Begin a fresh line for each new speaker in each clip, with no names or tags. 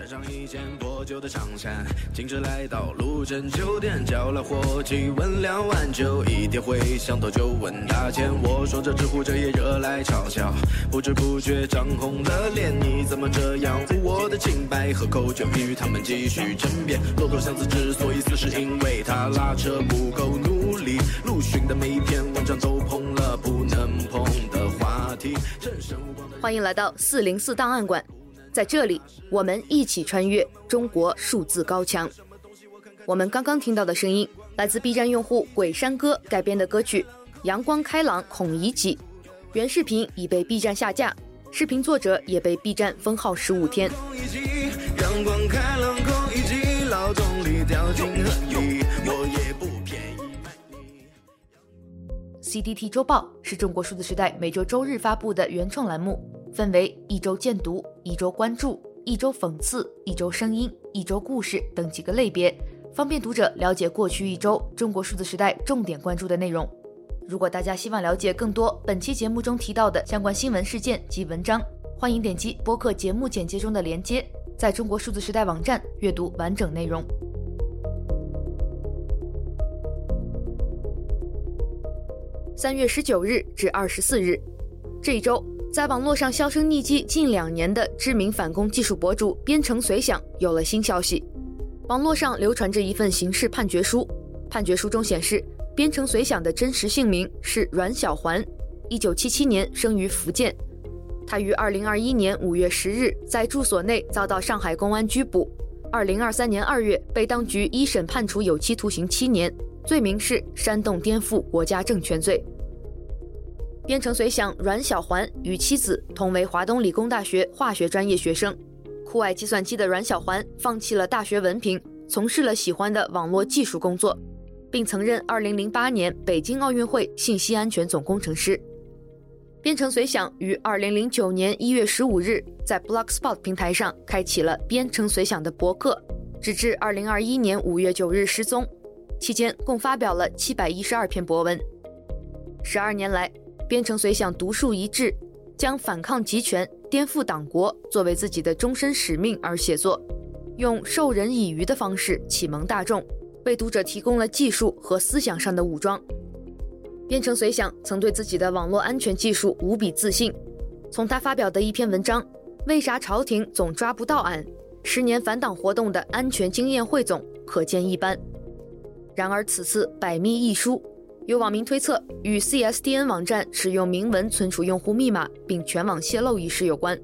穿上一件破旧的长衫，径直来到路镇酒店，叫了伙计问两碗酒，一点回想到就问价钱。我说这直呼着也惹来嘲笑，不知不觉涨红了脸。你怎么这样污我的清白？喝口酒与他们继续争辩。骆驼祥子之所以死，是因为他拉车不够努力。陆巡的每一篇文章都碰了不能碰的话题。
欢迎来到四零四档案馆。在这里，我们一起穿越中国数字高墙。我们刚刚听到的声音来自 B 站用户鬼山哥改编的歌曲《阳光开朗孔乙己》，原视频已被 B 站下架，视频作者也被 B 站封号十五天。阳光开朗孔乙己，劳动力掉进河里，我也不便宜。CDT 周报是中国数字时代每周周日发布的原创栏目。分为一周见读、一周关注、一周讽刺、一周声音、一周故事等几个类别，方便读者了解过去一周中国数字时代重点关注的内容。如果大家希望了解更多本期节目中提到的相关新闻事件及文章，欢迎点击播客节目简介中的链接，在中国数字时代网站阅读完整内容。三月十九日至二十四日，这一周。在网络上销声匿迹近两年的知名反攻技术博主边城随想有了新消息。网络上流传着一份刑事判决书，判决书中显示，边城随想的真实姓名是阮小环，一九七七年生于福建。他于二零二一年五月十日在住所内遭到上海公安拘捕，二零二三年二月被当局一审判处有期徒刑七年，罪名是煽动颠覆国家政权罪。边城随想阮小环与妻子同为华东理工大学化学专业学生，酷爱计算机的阮小环放弃了大学文凭，从事了喜欢的网络技术工作，并曾任2008年北京奥运会信息安全总工程师。编程随想于2009年1月15日在 Blogspot 平台上开启了编程随想的博客，直至2021年5月9日失踪，期间共发表了712篇博文。十二年来，边城随想独树一帜，将反抗集权、颠覆党国作为自己的终身使命而写作，用授人以渔的方式启蒙大众，为读者提供了技术和思想上的武装。边城随想曾对自己的网络安全技术无比自信，从他发表的一篇文章《为啥朝廷总抓不到俺？十年反党活动的安全经验汇总》可见一斑。然而此次百密一疏。有网民推测，与 CSDN 网站使用明文存储用户密码并全网泄露一事有关。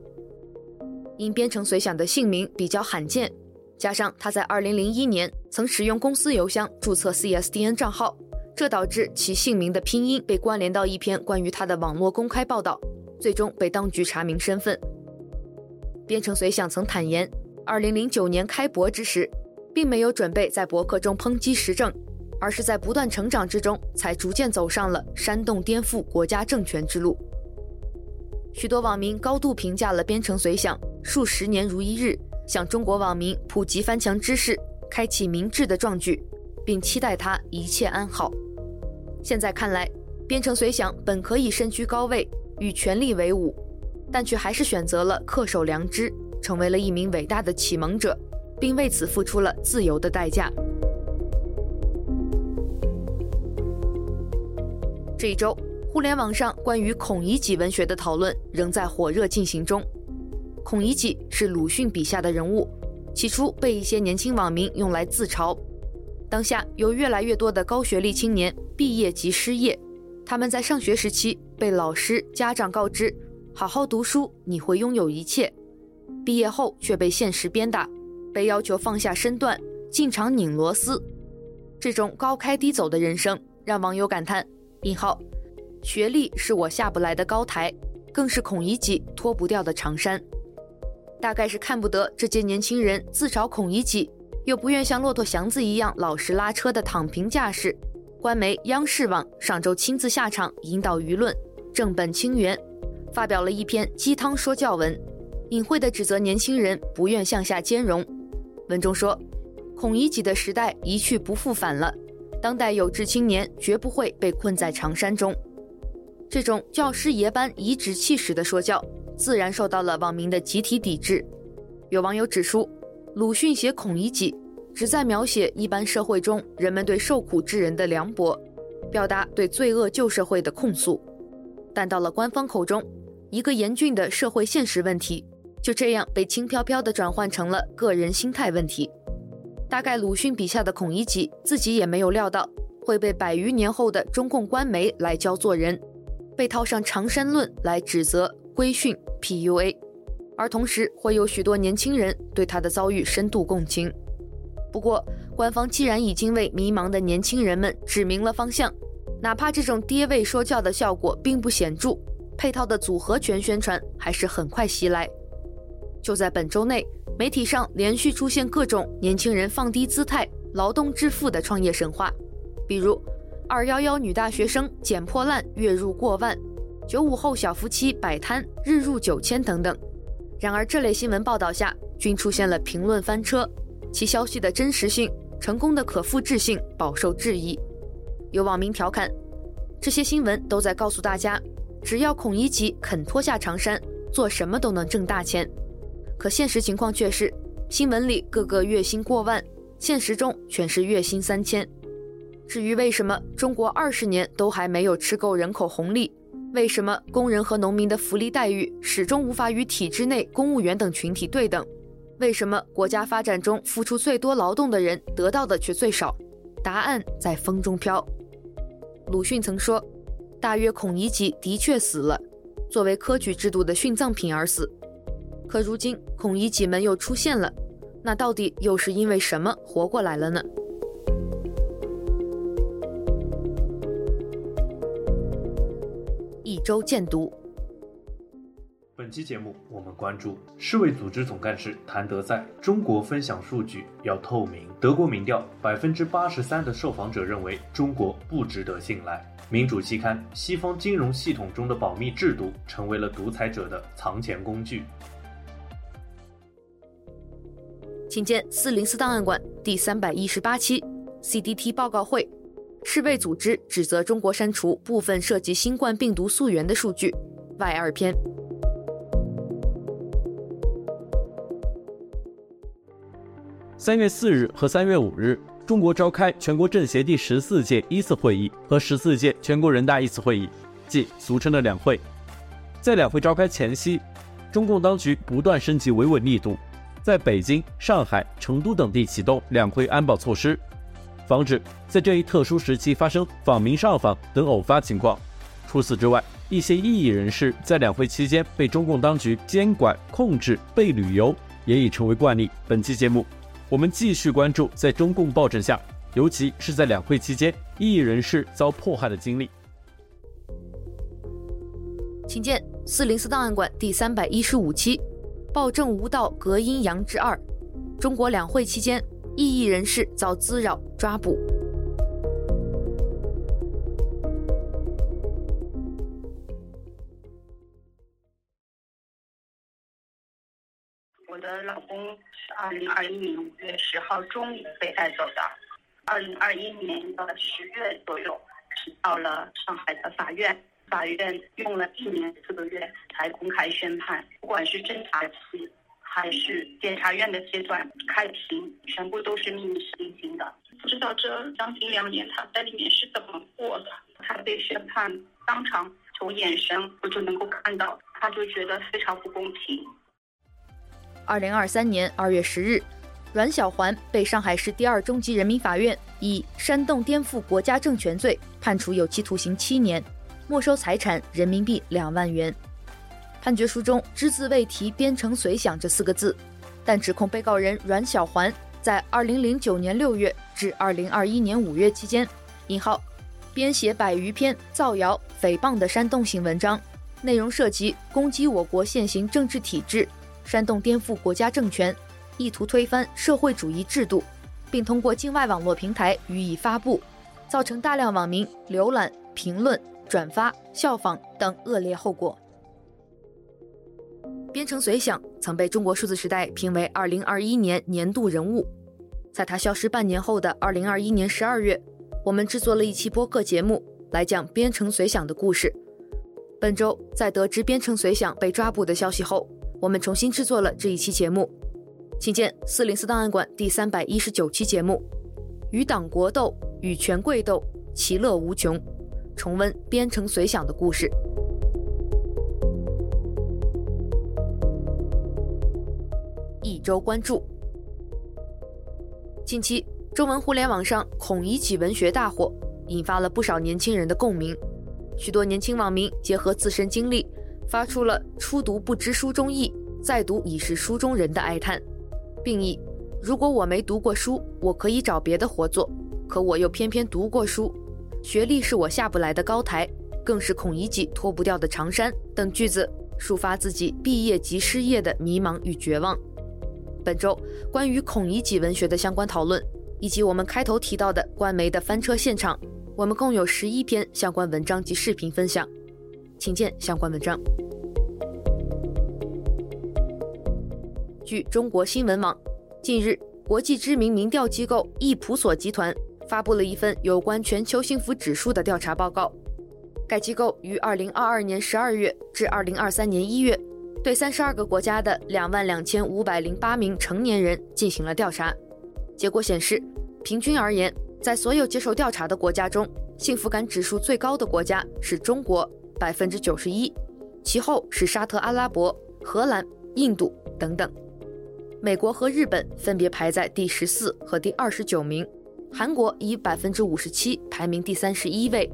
因边城随想的姓名比较罕见，加上他在2001年曾使用公司邮箱注册 CSDN 账号，这导致其姓名的拼音被关联到一篇关于他的网络公开报道，最终被当局查明身份。边城随想曾坦言，2009年开博之时，并没有准备在博客中抨击时政。而是在不断成长之中，才逐渐走上了煽动颠覆国家政权之路。许多网民高度评价了边城随想数十年如一日，向中国网民普及翻墙知识、开启明智的壮举，并期待他一切安好。现在看来，边城随想本可以身居高位，与权力为伍，但却还是选择了恪守良知，成为了一名伟大的启蒙者，并为此付出了自由的代价。这一周，互联网上关于孔乙己文学的讨论仍在火热进行中。孔乙己是鲁迅笔下的人物，起初被一些年轻网民用来自嘲。当下有越来越多的高学历青年毕业即失业，他们在上学时期被老师、家长告知“好好读书，你会拥有一切”，毕业后却被现实鞭打，被要求放下身段，进厂拧螺丝。这种高开低走的人生，让网友感叹。引号，学历是我下不来的高台，更是孔乙己脱不掉的长衫。大概是看不得这些年轻人自嘲孔乙己，又不愿像骆驼祥子一样老实拉车的躺平架势。官媒央视网上周亲自下场引导舆论，正本清源，发表了一篇鸡汤说教文，隐晦地指责年轻人不愿向下兼容。文中说，孔乙己的时代一去不复返了。当代有志青年绝不会被困在长衫中，这种教师爷般颐指气使的说教，自然受到了网民的集体抵制。有网友指出，鲁迅写《孔乙己》，旨在描写一般社会中人们对受苦之人的凉薄，表达对罪恶旧社会的控诉。但到了官方口中，一个严峻的社会现实问题，就这样被轻飘飘地转换成了个人心态问题。大概鲁迅笔下的孔乙己自己也没有料到，会被百余年后的中共官媒来教做人，被套上长山论来指责、规训、PUA。而同时，会有许多年轻人对他的遭遇深度共情。不过，官方既然已经为迷茫的年轻人们指明了方向，哪怕这种爹味说教的效果并不显著，配套的组合拳宣传还是很快袭来。就在本周内，媒体上连续出现各种年轻人放低姿态、劳动致富的创业神话，比如“二幺幺女大学生捡破烂月入过万”，“九五后小夫妻摆摊日入九千”等等。然而，这类新闻报道下均出现了评论翻车，其消息的真实性、成功的可复制性饱受质疑。有网民调侃，这些新闻都在告诉大家，只要孔乙己肯脱下长衫，做什么都能挣大钱。可现实情况却是，新闻里个个月薪过万，现实中全是月薪三千。至于为什么中国二十年都还没有吃够人口红利？为什么工人和农民的福利待遇始终无法与体制内公务员等群体对等？为什么国家发展中付出最多劳动的人得到的却最少？答案在风中飘。鲁迅曾说：“大约孔乙己的确死了，作为科举制度的殉葬品而死。”可如今孔乙己们又出现了，那到底又是因为什么活过来了呢？一周见读。
本期节目我们关注世卫组织总干事谭德赛：中国分享数据要透明。德国民调百分之八十三的受访者认为中国不值得信赖。民主期刊：西方金融系统中的保密制度成为了独裁者的藏钱工具。
请见四零四档案馆第三百一十八期 CDT 报告会。世卫组织指责中国删除部分涉及新冠病毒溯源的数据，外二篇。
三月四日和三月五日，中国召开全国政协第十四届一次会议和十四届全国人大一次会议，即俗称的两会。在两会召开前夕，中共当局不断升级维稳力度，在北京、上海、成都等地启动两会安保措施。防止在这一特殊时期发生访民上访等偶发情况。除此之外，一些异议人士在两会期间被中共当局监管控制、被旅游，也已成为惯例。本期节目，我们继续关注在中共暴政下，尤其是在两会期间异议人士遭迫害的经历。
请见四零四档案馆第三百一十五期：暴政无道隔阴阳之二。中国两会期间。异议人士遭滋扰抓捕。
我的老公是二零二一年五月十号中午被带走的，二零二一年的十月左右，到了上海的法院，法院用了一年四个月才公开宣判，不管是侦查期。还是检察院的阶段开庭，全部都是秘密进行的。不知道这将近两年他在里面是怎么过的。他被宣判，当场从眼神我就能够看到，他就觉得非常不公平。
二零二三年二月十日，阮小环被上海市第二中级人民法院以煽动颠覆国家政权罪判处有期徒刑七年，没收财产人民币两万元。判决书中只字未提“编程随想”这四个字，但指控被告人阮小环在2009年6月至2021年5月期间，引号编写百余篇造谣诽谤的煽动性文章，内容涉及攻击我国现行政治体制，煽动颠覆国家政权，意图推翻社会主义制度，并通过境外网络平台予以发布，造成大量网民浏览、评论、转发、效仿等恶劣后果。编程随想曾被中国数字时代评为2021年年度人物。在他消失半年后的2021年12月，我们制作了一期播客节目来讲编程随想的故事。本周在得知编程随想被抓捕的消息后，我们重新制作了这一期节目。请见四零四档案馆第三百一十九期节目《与党国斗，与权贵斗，其乐无穷》，重温边城随想的故事。一周关注：近期中文互联网上孔乙己文学大火，引发了不少年轻人的共鸣。许多年轻网民结合自身经历，发出了“初读不知书中意，再读已是书中人”的哀叹。并以“如果我没读过书，我可以找别的活做，可我又偏偏读过书，学历是我下不来的高台，更是孔乙己脱不掉的长衫”等句子，抒发自己毕业即失业的迷茫与绝望。本周关于孔乙己文学的相关讨论，以及我们开头提到的官媒的翻车现场，我们共有十一篇相关文章及视频分享，请见相关文章。据中国新闻网，近日，国际知名民调机构易普所集团发布了一份有关全球幸福指数的调查报告。该机构于二零二二年十二月至二零二三年一月，对三十二个国家的两万两千五百零八名成年人进行了调查。结果显示，平均而言，在所有接受调查的国家中，幸福感指数最高的国家是中国，百分之九十一，其后是沙特阿拉伯、荷兰、印度等等。美国和日本分别排在第十四和第二十九名，韩国以百分之五十七排名第三十一位，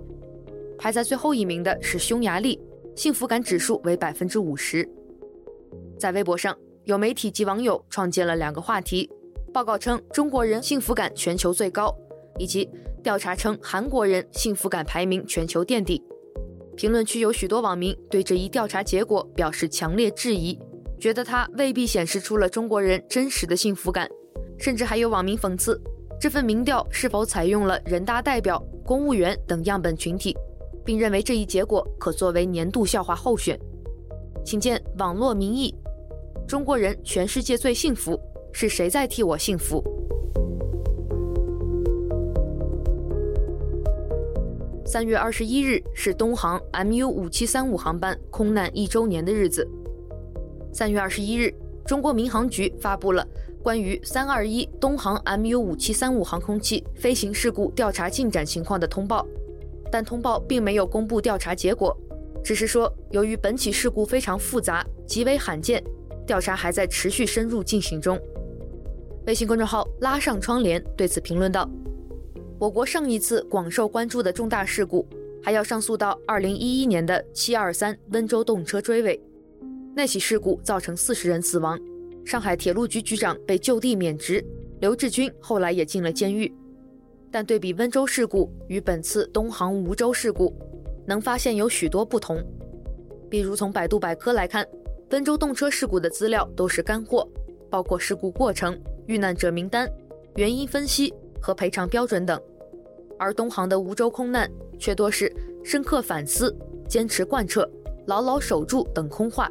排在最后一名的是匈牙利，幸福感指数为百分之五十。在微博上，有媒体及网友创建了两个话题：报告称中国人幸福感全球最高，以及调查称韩国人幸福感排名全球垫底。评论区有许多网民对这一调查结果表示强烈质疑。觉得它未必显示出了中国人真实的幸福感，甚至还有网民讽刺这份民调是否采用了人大代表、公务员等样本群体，并认为这一结果可作为年度笑话候选。请见网络民意：中国人全世界最幸福，是谁在替我幸福？三月二十一日是东航 MU 五七三五航班空难一周年的日子。三月二十一日，中国民航局发布了关于三二一东航 MU 五七三五航空器飞行事故调查进展情况的通报，但通报并没有公布调查结果，只是说由于本起事故非常复杂，极为罕见，调查还在持续深入进行中。微信公众号拉上窗帘对此评论道：“我国上一次广受关注的重大事故，还要上溯到二零一一年的七二三温州动车追尾。”那起事故造成四十人死亡，上海铁路局局长被就地免职，刘志军后来也进了监狱。但对比温州事故与本次东航梧州事故，能发现有许多不同。比如从百度百科来看，温州动车事故的资料都是干货，包括事故过程、遇难者名单、原因分析和赔偿标准等；而东航的梧州空难却多是深刻反思、坚持贯彻、牢牢守住等空话。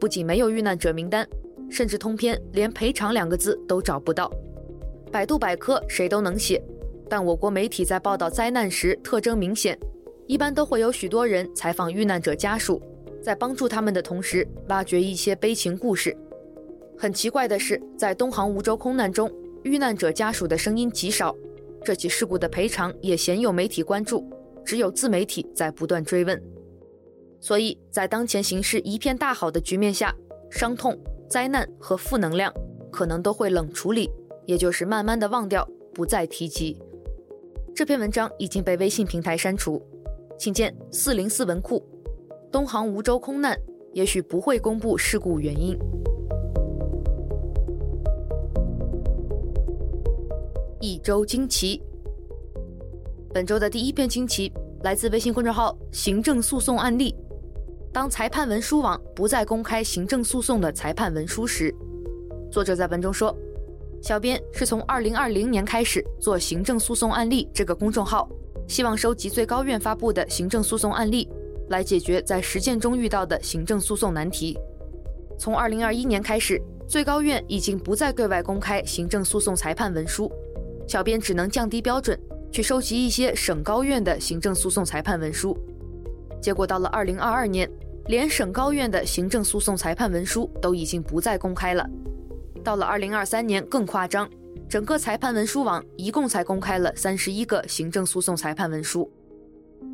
不仅没有遇难者名单，甚至通篇连赔偿两个字都找不到。百度百科谁都能写，但我国媒体在报道灾难时特征明显，一般都会有许多人采访遇难者家属，在帮助他们的同时挖掘一些悲情故事。很奇怪的是，在东航梧州空难中，遇难者家属的声音极少，这起事故的赔偿也鲜有媒体关注，只有自媒体在不断追问。所以在当前形势一片大好的局面下，伤痛、灾难和负能量可能都会冷处理，也就是慢慢的忘掉，不再提及。这篇文章已经被微信平台删除，请见四零四文库。东航梧州空难也许不会公布事故原因。一周惊奇，本周的第一篇惊奇来自微信公众号“行政诉讼案例”。当裁判文书网不再公开行政诉讼的裁判文书时，作者在文中说：“小编是从2020年开始做行政诉讼案例这个公众号，希望收集最高院发布的行政诉讼案例，来解决在实践中遇到的行政诉讼难题。从2021年开始，最高院已经不再对外公开行政诉讼裁判文书，小编只能降低标准，去收集一些省高院的行政诉讼裁判文书。结果到了2022年。”连省高院的行政诉讼裁判文书都已经不再公开了。到了二零二三年更夸张，整个裁判文书网一共才公开了三十一个行政诉讼裁判文书。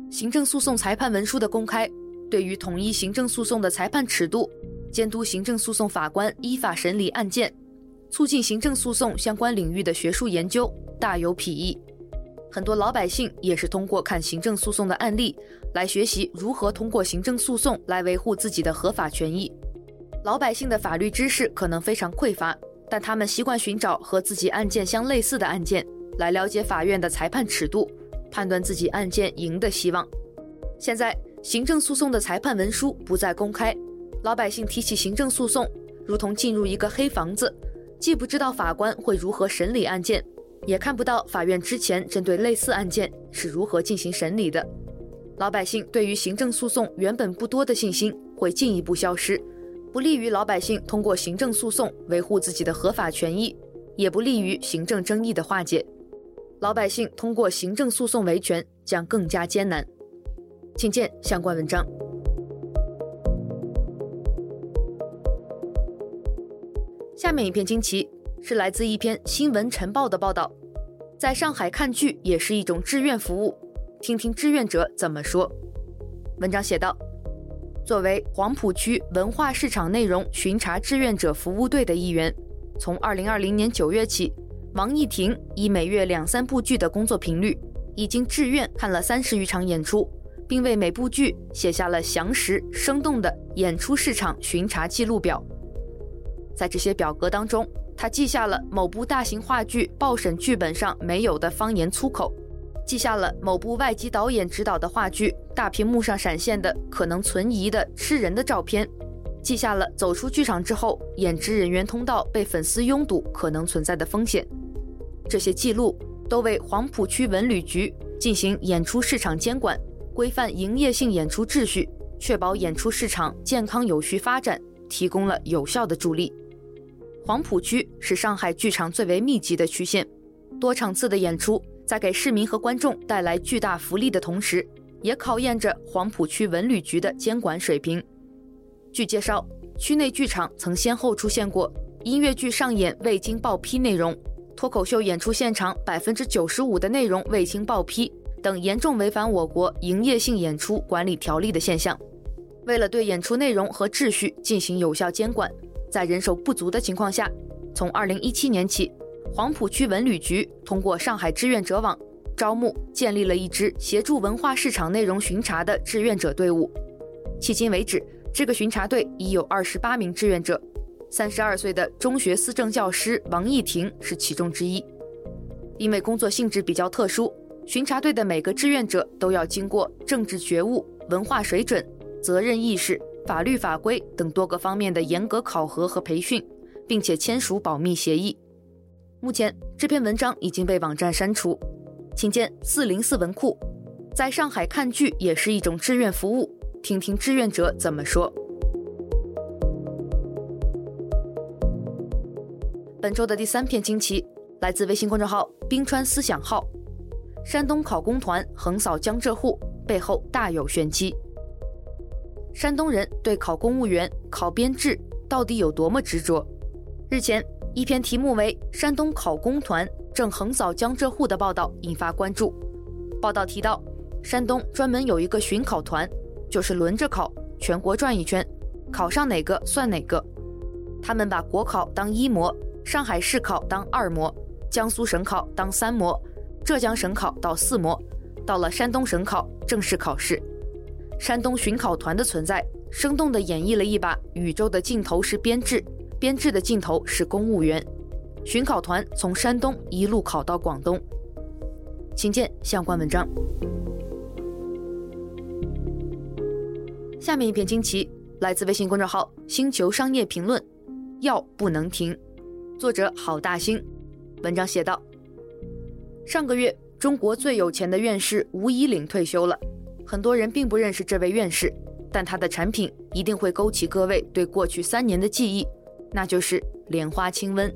行政诉讼裁判文书的公开，对于统一行政诉讼的裁判尺度，监督行政诉讼法官依法审理案件，促进行政诉讼相关领域的学术研究，大有裨益。很多老百姓也是通过看行政诉讼的案例，来学习如何通过行政诉讼来维护自己的合法权益。老百姓的法律知识可能非常匮乏，但他们习惯寻找和自己案件相类似的案件，来了解法院的裁判尺度，判断自己案件赢的希望。现在，行政诉讼的裁判文书不再公开，老百姓提起行政诉讼，如同进入一个黑房子，既不知道法官会如何审理案件。也看不到法院之前针对类似案件是如何进行审理的，老百姓对于行政诉讼原本不多的信心会进一步消失，不利于老百姓通过行政诉讼维护自己的合法权益，也不利于行政争议的化解。老百姓通过行政诉讼维权将更加艰难。请见相关文章。下面一篇惊奇。是来自一篇《新闻晨报》的报道，在上海看剧也是一种志愿服务，听听志愿者怎么说。文章写道：作为黄浦区文化市场内容巡查志愿者服务队的一员，从2020年9月起，王艺婷以每月两三部剧的工作频率，已经志愿看了三十余场演出，并为每部剧写下了详实生动的演出市场巡查记录表。在这些表格当中，他记下了某部大型话剧报审剧本上没有的方言粗口，记下了某部外籍导演执导的话剧大屏幕上闪现的可能存疑的吃人的照片，记下了走出剧场之后演职人员通道被粉丝拥堵可能存在的风险。这些记录都为黄浦区文旅局进行演出市场监管、规范营业性演出秩序、确保演出市场健康有序发展提供了有效的助力。黄浦区是上海剧场最为密集的区县，多场次的演出在给市民和观众带来巨大福利的同时，也考验着黄浦区文旅局的监管水平。据介绍，区内剧场曾先后出现过音乐剧上演未经报批内容、脱口秀演出现场百分之九十五的内容未经报批等严重违反我国营业性演出管理条例的现象。为了对演出内容和秩序进行有效监管。在人手不足的情况下，从二零一七年起，黄浦区文旅局通过上海志愿者网招募建立了一支协助文化市场内容巡查的志愿者队伍。迄今为止，这个巡查队已有二十八名志愿者，三十二岁的中学思政教师王艺婷是其中之一。因为工作性质比较特殊，巡查队的每个志愿者都要经过政治觉悟、文化水准、责任意识。法律法规等多个方面的严格考核和培训，并且签署保密协议。目前这篇文章已经被网站删除，请见四零四文库。在上海看剧也是一种志愿服务，听听志愿者怎么说。本周的第三篇惊奇来自微信公众号“冰川思想号”，山东考公团横扫江浙沪，背后大有玄机。山东人对考公务员、考编制到底有多么执着？日前，一篇题目为《山东考公团正横扫江浙沪》的报道引发关注。报道提到，山东专门有一个巡考团，就是轮着考，全国转一圈，考上哪个算哪个。他们把国考当一模，上海市考当二模，江苏省考当三模，浙江省考到四模，到了山东省考正式考试。山东巡考团的存在，生动地演绎了一把宇宙的尽头是编制，编制的尽头是公务员。巡考团从山东一路考到广东。请见相关文章。下面一篇惊奇来自微信公众号“星球商业评论”，药不能停，作者郝大兴。文章写道：上个月，中国最有钱的院士吴以岭退休了。很多人并不认识这位院士，但他的产品一定会勾起各位对过去三年的记忆，那就是莲花清瘟。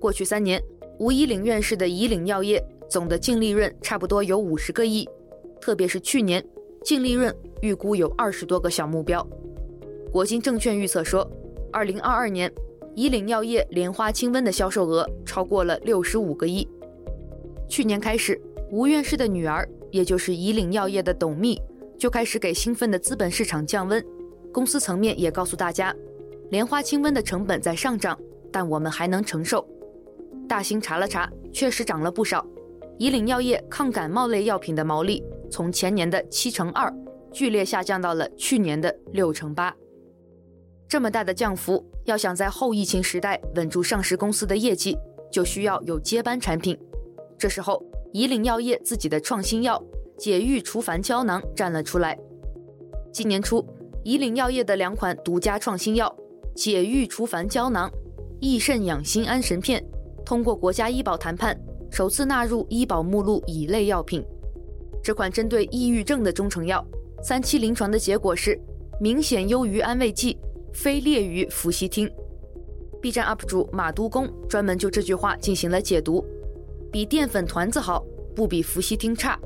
过去三年，吴怡岭院士的怡岭药业总的净利润差不多有五十个亿，特别是去年，净利润预估有二十多个小目标。国金证券预测说，二零二二年，以岭药业莲花清瘟的销售额超过了六十五个亿。去年开始，吴院士的女儿，也就是以岭药业的董秘，就开始给兴奋的资本市场降温。公司层面也告诉大家，莲花清瘟的成本在上涨，但我们还能承受。大兴查了查，确实涨了不少。以岭药业抗感冒类药品的毛利从前年的七成二，剧烈下降到了去年的六成八。这么大的降幅，要想在后疫情时代稳住上市公司的业绩，就需要有接班产品。这时候，以岭药业自己的创新药解郁除烦胶囊站了出来。今年初，以岭药业的两款独家创新药解郁除烦胶囊、益肾养心安神片，通过国家医保谈判，首次纳入医保目录乙类药品。这款针对抑郁症的中成药，三期临床的结果是明显优于安慰剂。非劣于氟西汀。B 站 UP 主马都公专门就这句话进行了解读：比淀粉团子好，不比氟西汀差。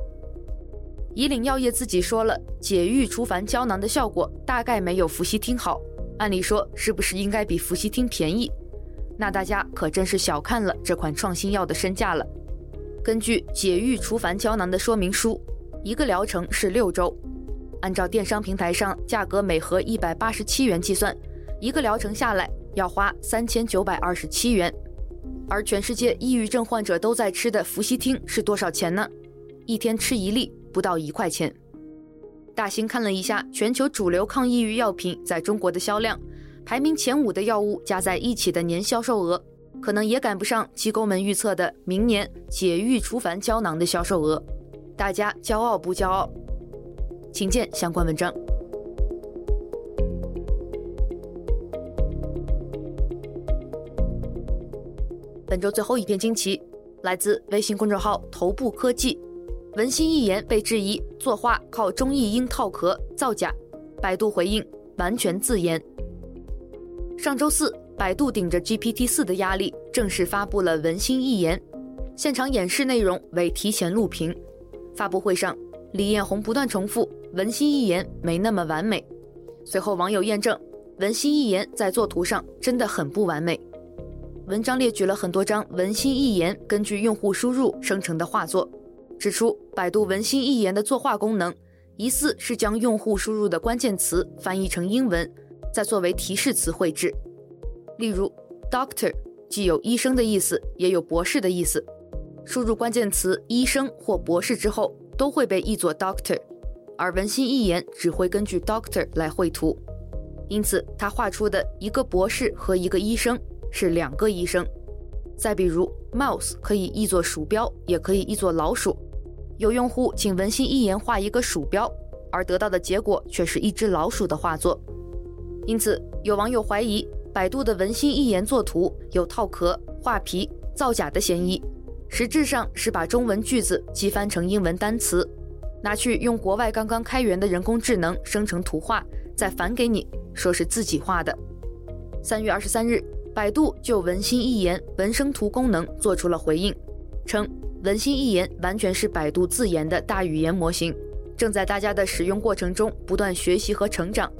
以岭药业自己说了，解郁除烦胶囊的效果大概没有氟西汀好。按理说，是不是应该比福西汀便宜？那大家可真是小看了这款创新药的身价了。根据解郁除烦胶囊的说明书，一个疗程是六周。按照电商平台上价格每盒一百八十七元计算，一个疗程下来要花三千九百二十七元。而全世界抑郁症患者都在吃的福熙听是多少钱呢？一天吃一粒，不到一块钱。大兴看了一下全球主流抗抑郁药品在中国的销量，排名前五的药物加在一起的年销售额，可能也赶不上机构们预测的明年解郁除烦胶囊的销售额。大家骄傲不骄傲？请见相关文章。本周最后一篇惊奇来自微信公众号“头部科技”，文心一言被质疑作画靠中译英套壳造假，百度回应完全自研。上周四，百度顶着 GPT 四的压力，正式发布了文心一言，现场演示内容为提前录屏。发布会上，李彦宏不断重复。文心一言没那么完美。随后网友验证，文心一言在作图上真的很不完美。文章列举了很多张文心一言根据用户输入生成的画作，指出百度文心一言的作画功能疑似是将用户输入的关键词翻译成英文，再作为提示词绘制。例如，doctor 既有医生的意思，也有博士的意思。输入关键词医生或博士之后，都会被译作 doctor。而文心一言只会根据 doctor 来绘图，因此他画出的一个博士和一个医生是两个医生。再比如，mouse 可以译作鼠标，也可以译作老鼠。有用户请文心一言画一个鼠标，而得到的结果却是一只老鼠的画作。因此，有网友怀疑百度的文心一言作图有套壳、画皮、造假的嫌疑，实质上是把中文句子机翻成英文单词。拿去用国外刚刚开源的人工智能生成图画，再返给你，说是自己画的。三月二十三日，百度就文心一言文生图功能做出了回应，称文心一言完全是百度自研的大语言模型，正在大家的使用过程中不断学习和成长，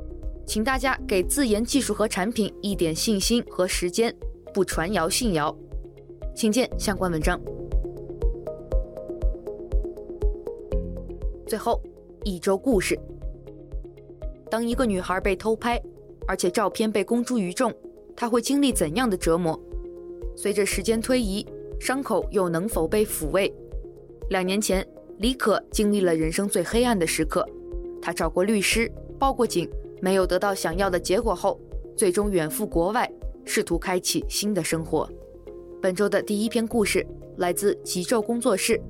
请大家给自研技术和产品一点信心和时间，不传谣信谣。请见相关文章。最后，一周故事。当一个女孩被偷拍，而且照片被公诸于众，她会经历怎样的折磨？随着时间推移，伤口又能否被抚慰？两年前，李可经历了人生最黑暗的时刻。她找过律师，报过警，没有得到想要的结果后，最终远赴国外，试图开启新的生活。本周的第一篇故事来自极昼工作室，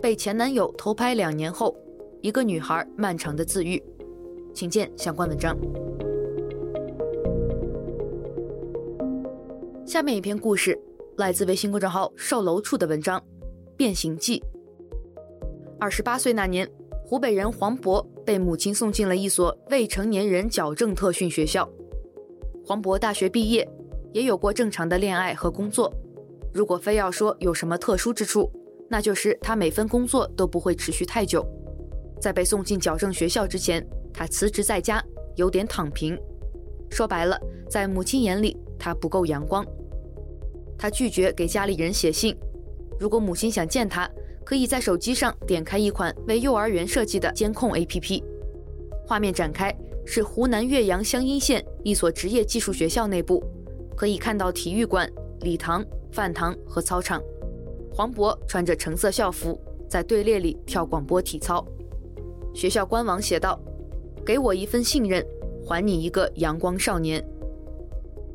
被前男友偷拍两年后。一个女孩漫长的自愈，请见相关文章。下面一篇故事来自微信公众号“售楼处”的文章《变形记》。二十八岁那年，湖北人黄渤被母亲送进了一所未成年人矫正特训学校。黄渤大学毕业，也有过正常的恋爱和工作。如果非要说有什么特殊之处，那就是他每份工作都不会持续太久。在被送进矫正学校之前，他辞职在家，有点躺平。说白了，在母亲眼里，他不够阳光。他拒绝给家里人写信。如果母亲想见他，可以在手机上点开一款为幼儿园设计的监控 APP。画面展开是湖南岳阳湘阴县一所职业技术学校内部，可以看到体育馆、礼堂、饭堂和操场。黄渤穿着橙色校服，在队列里跳广播体操。学校官网写道：“给我一份信任，还你一个阳光少年。”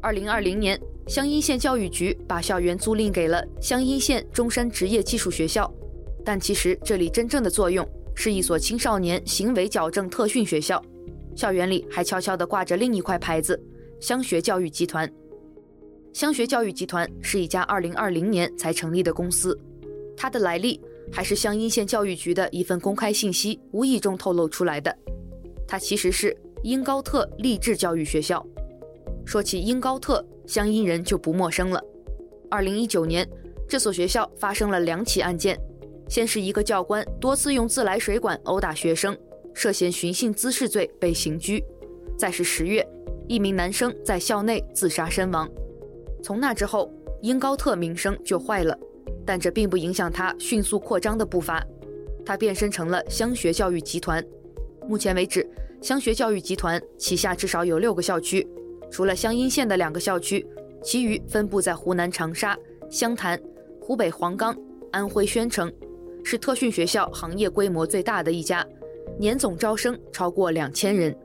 二零二零年，湘阴县教育局把校园租赁给了湘阴县中山职业技术学校，但其实这里真正的作用是一所青少年行为矫正特训学校。校园里还悄悄地挂着另一块牌子：湘学教育集团。湘学教育集团是一家二零二零年才成立的公司，它的来历。还是湘阴县教育局的一份公开信息无意中透露出来的，它其实是英高特励志教育学校。说起英高特，湘阴人就不陌生了。二零一九年，这所学校发生了两起案件，先是一个教官多次用自来水管殴打学生，涉嫌寻衅滋事罪被刑拘；再是十月，一名男生在校内自杀身亡。从那之后，英高特名声就坏了。但这并不影响他迅速扩张的步伐，他变身成了湘学教育集团。目前为止，湘学教育集团旗下至少有六个校区，除了湘阴县的两个校区，其余分布在湖南长沙、湘潭、湖北黄冈、安徽宣城，是特训学校行业规模最大的一家，年总招生超过两千人。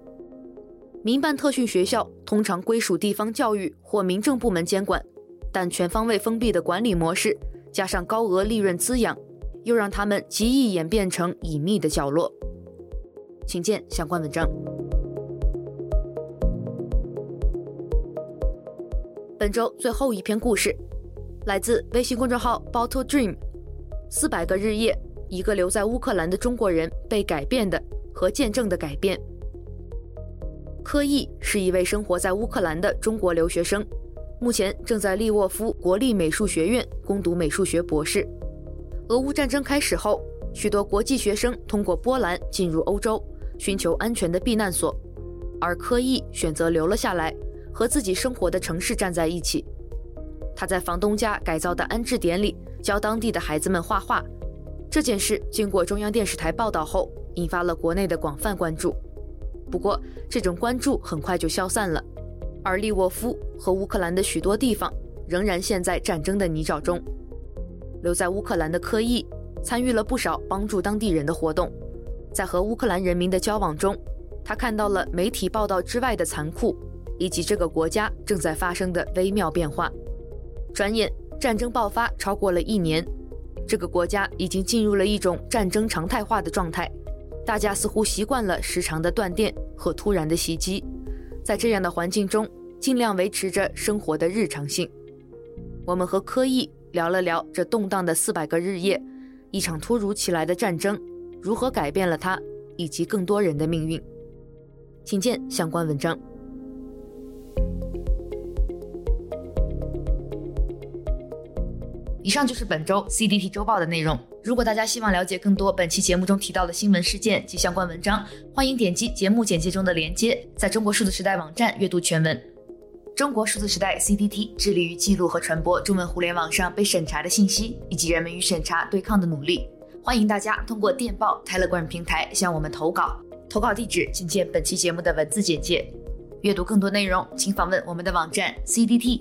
民办特训学校通常归属地方教育或民政部门监管，但全方位封闭的管理模式。加上高额利润滋养，又让他们极易演变成隐秘的角落。请见相关文章。本周最后一篇故事，来自微信公众号 Bottle Dream。四百个日夜，一个留在乌克兰的中国人被改变的和见证的改变。柯毅是一位生活在乌克兰的中国留学生。目前正在利沃夫国立美术学院攻读美术学博士。俄乌战争开始后，许多国际学生通过波兰进入欧洲，寻求安全的避难所，而柯毅选择留了下来，和自己生活的城市站在一起。他在房东家改造的安置点里教当地的孩子们画画。这件事经过中央电视台报道后，引发了国内的广泛关注。不过，这种关注很快就消散了。而利沃夫和乌克兰的许多地方仍然陷在战争的泥沼中。留在乌克兰的柯伊参与了不少帮助当地人的活动，在和乌克兰人民的交往中，他看到了媒体报道之外的残酷，以及这个国家正在发生的微妙变化。转眼战争爆发超过了一年，这个国家已经进入了一种战争常态化的状态，大家似乎习惯了时常的断电和突然的袭击。在这样的环境中，尽量维持着生活的日常性。我们和柯毅聊了聊这动荡的四百个日夜，一场突如其来的战争如何改变了他以及更多人的命运。请见相关文章。以上就是本周 CDT 周报的内容。如果大家希望了解更多本期节目中提到的新闻事件及相关文章，欢迎点击节目简介中的链接，在中国数字时代网站阅读全文。中国数字时代 CDT 致力于记录和传播中文互联网上被审查的信息，以及人们与审查对抗的努力。欢迎大家通过电报、Telegram 平台向我们投稿，投稿地址请见本期节目的文字简介。阅读更多内容，请访问我们的网站 cdt.media。